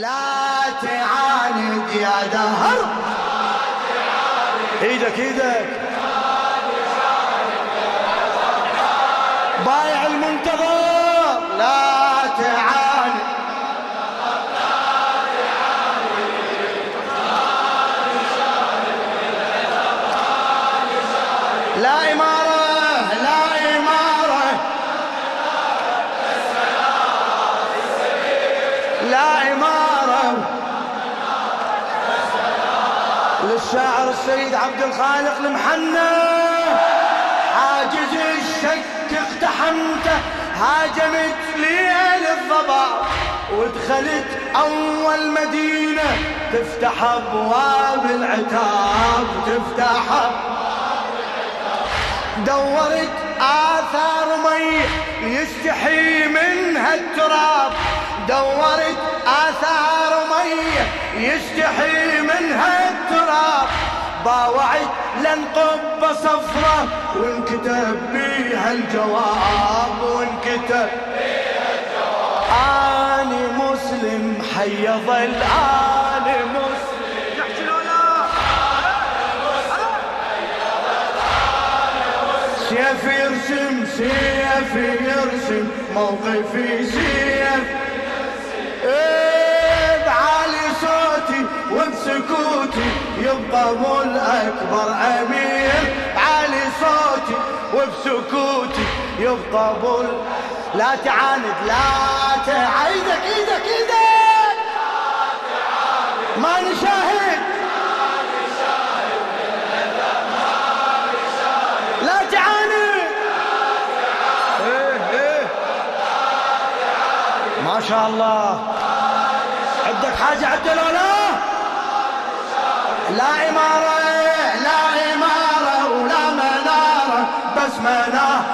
لا تعاند يا دهر. إيدك إيدك. بايع المنتظر. لا تعاند. لا إمارة عبد الخالق المحنى حاجز الشك اقتحمته هاجمت ليل الضباب ودخلت أول مدينة. تفتح أبواب العتاب تفتح دورت آثار مي يستحي منها التراب. دورت آثار مي يستحي منها التراب. باوعت لن قبة صفرة. وانكتب بيها الجواب وانكتب بيها الجواب. أني مسلم حي ظل أني مسلم. سيف يرسم سيف يرسم موقفي سيف. ابو الأكبر أمير. بعلي صوتي وبسكوتي يبقى ابو لا تعاند لا تعاند. إيدك إيدك ما نشاهد لا تعاند. إيه إيه. ما شاء الله. عندك حاجة عبد لا لا إمارة لا إمارة ولا منارة بس منارة.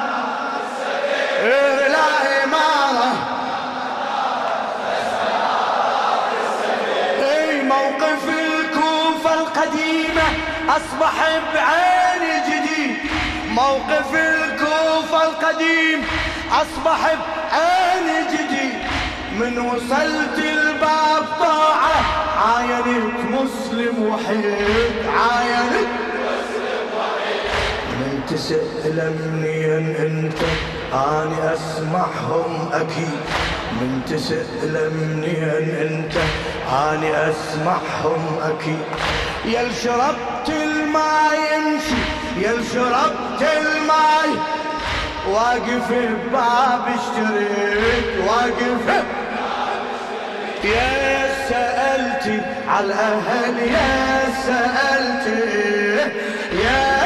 إيه لا إمارة. إيه موقف الكوفة القديمة أصبح بعين جديد موقف الكوفة القديم أصبح بعين جديد من وصلت الباب طاعة عاينت مسلم وحيد عاينت من تسأل أنت اني أسمعهم أكيد. من تسأل منين أنت اني أسمعهم أكيد. يل شربت الماء يمشي يل شربت الماء واقف بباب اشتريت واقف يا سألتي على الأهل يا سألتي يا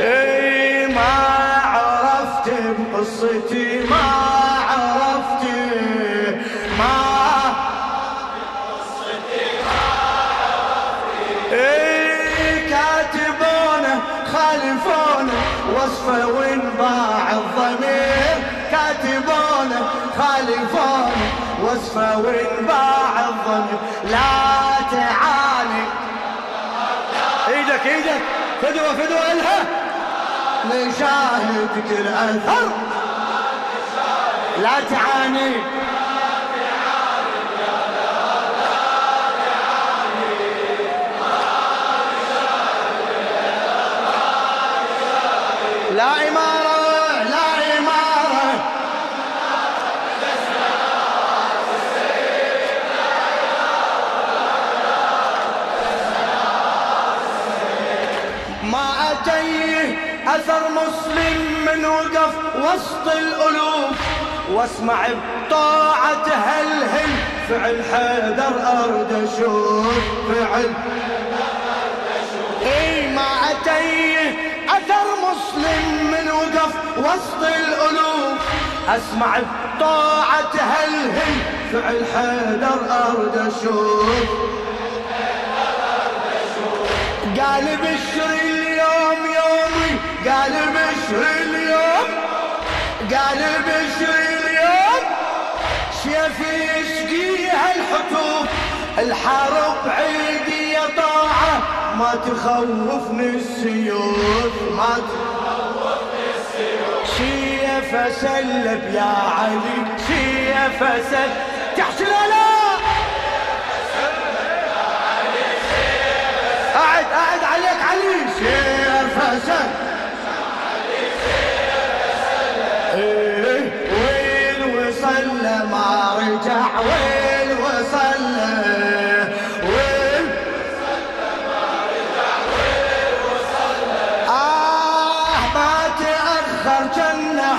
إي ما عرفت بقصتي ما عرفت ما إيدك إيدك. فدوه فدوه إلها. نشاهد كل اثر لا تعاني. أثر مسلم من وقف وسط الألوف واسمع بطاعة هلهل فعل حيدر أرد أشوف فعل إي ما أتيه أثر مسلم من وقف وسط الألوف. أسمع بطاعة هلهل فعل حيدر أرد أشوف قال بشر الحرب عيدي يا طاعة. ما تخوفني السيوف ما تخوفني السيوف. سيف سلب يا علي سيف سلب تحت لا قاعد قاعد عليك علي. سيف سلب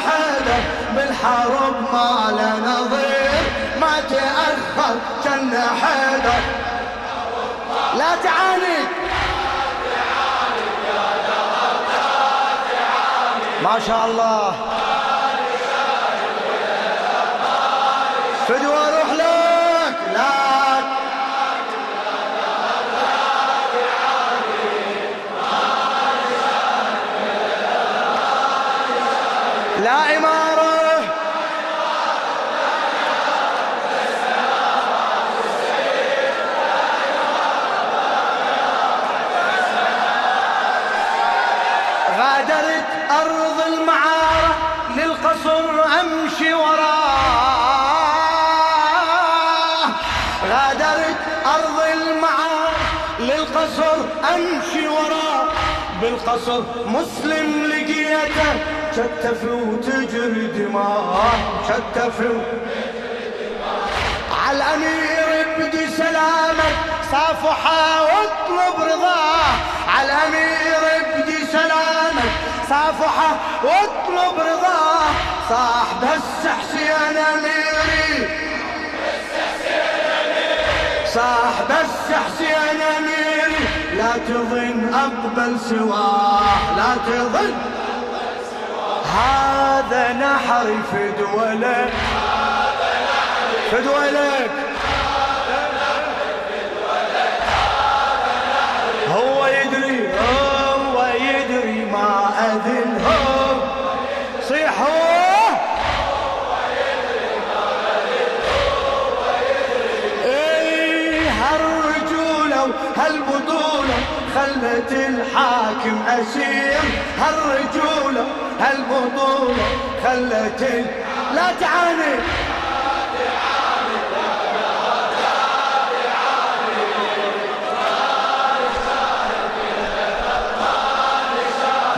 حدا بالحرب ما له نظير. ما تأخر جن حدا لا تعاند ما شاء الله. لا إمارة. بالقصر مسلم لقيته. شتف وتجري دماء شتف على الأمير بدي سلامك صافحة واطلب رضاه. على الأمير بدي سلامك صافحة واطلب رضاه. صاح بس حسين أميري صاح بس حسين أميري لا تظن أقبل سواه لا تظن. هذا نحر فدولك فدولك وهالبطولة خلت الحاكم أسير هالرجولة هالبطولة خلت. لا تعاند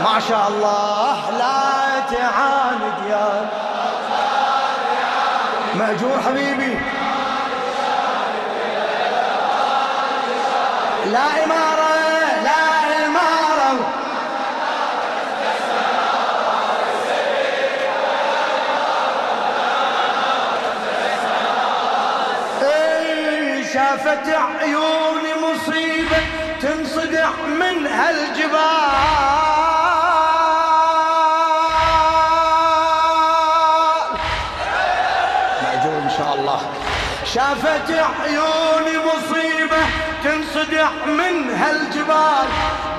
ما شاء الله لا تعاند يا مأجور حبيبي. إمارة لا إمارة. إيه شافت عيوني مصيبة تنصدع من هالجبال. شافت عيوني مصيبة تنصدع من هالجبال.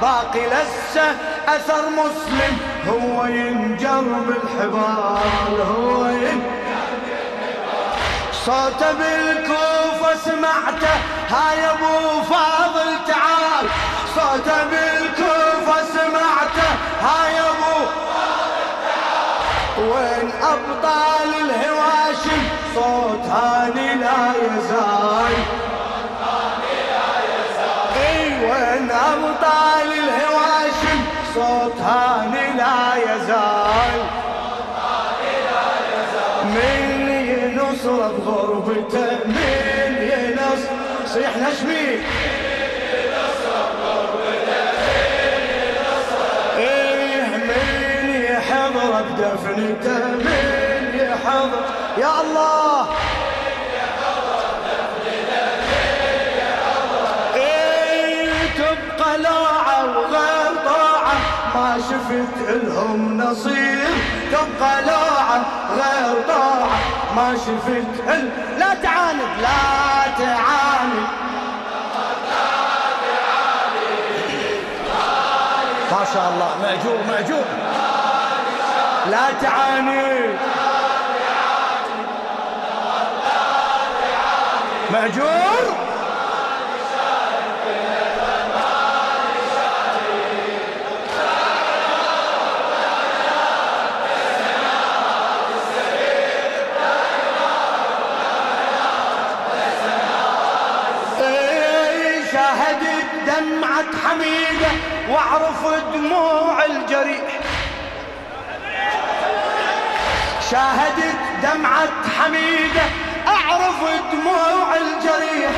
باقي لسه أثر مسلم. هو ينجر بالحبال هو ينجر صوته بالكوفة سمعته. هاي أبو فاضل تعال. صوته بالكوفة سمعته. هاي أبو وين أبطال الهواشم؟ صوت هاني لا يزال. صوت هاني لا يزال. من ينصر بغربته من ينصر صيح نشمي إيه من يحضر بدفنته من يحضر. يا الله. إيه تبقى لاعة وغير ما شفت لهم نصير تبقى لاعة غير طاعة ما شفت ال... لا تعاند لا تعاند. ما شاء الله مأجور مأجور. لا تعاند. مأجور. دمعة حميدة واعرف دموع الجريح. شاهدت دمعة حميدة أعرف دموع الجريح.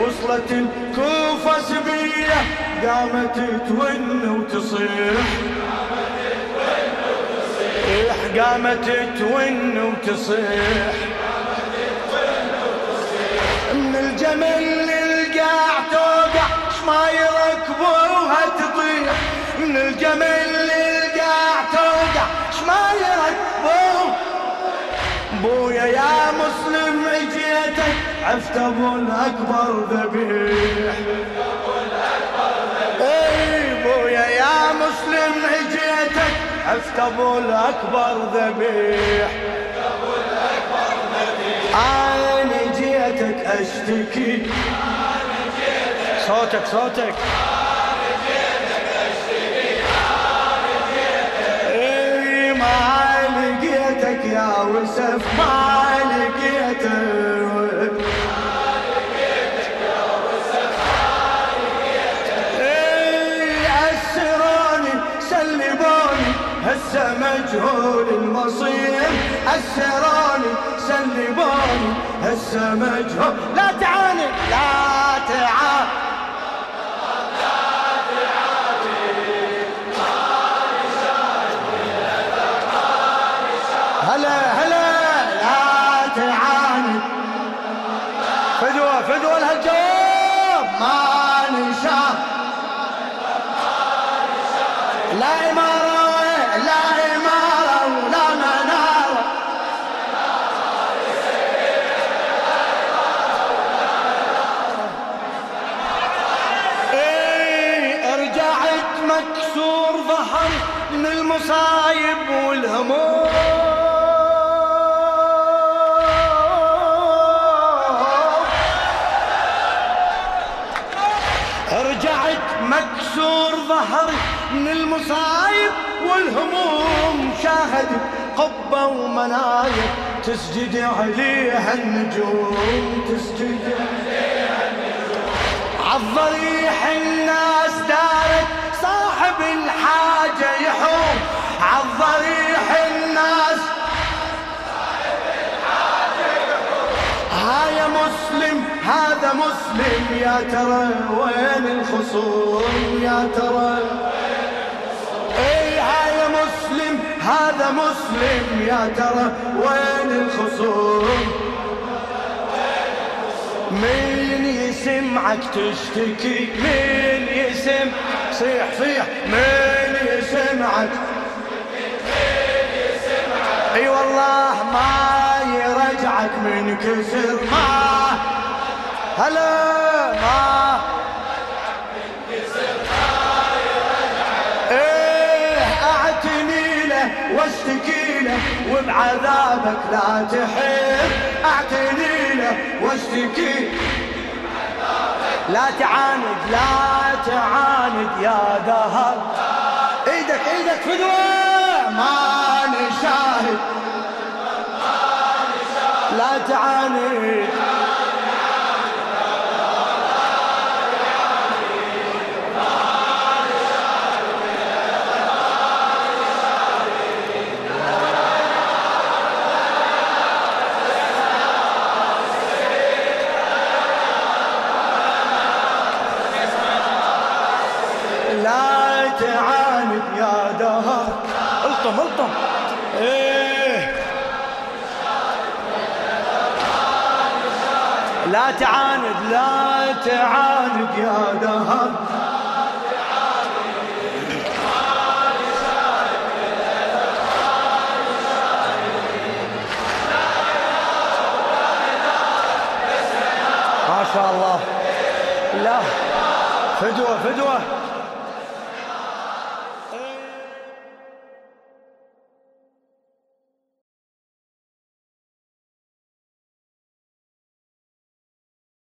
وصلت الكوفة سبية قامت تون وتصيح. قامت تون وتصيح. من الجمل للقاع توقع شما يركبوها تطيح من الجمل للقاع توقع. شما يركبوها بويا يا مسلم اجيتك عفت أبو الأكبر ذبيح. إي بويا يا مسلم اجيتك عفت أبو الأكبر ذبيح. أنا جيتك أشتكي. صوتك صوتك. وسف ما لقيتك هسه مجهول المصير. أسروني سلبوني هسه مجهول. لا تعاني لا تعاني. لهالجواب ما نشاف لا إمارة لا إمارة ولا منارة. إيه رجعت مكسور ظهر من المصايب والهموم. ظهري من المصايب والهموم شاهد قبة ومنايب تسجد عليها النجوم تسجد عليها النجوم. عالضريح الناس دارت صاحب الحاجة يحوم. عالضريح الناس ها يا مسلم هذا مسلم يا ترى وين الخصوم يا ترى؟ اي ها يا مسلم هذا مسلم يا ترى وين الخصوم؟ مين يسمعك تشتكي؟ مين يسم صيح صيح. مين يسمعك؟ إي والله ما يرجعك من كسر ما هلا ما إيه أعتني له واشتكي له وبعذابك لا تحب. أعتني له واشتكي لا تعاند لا تعاند يا دهر. إيدك إيدك فدوة ما نشاهد. لا تعاند. لا تعاند يا دهر.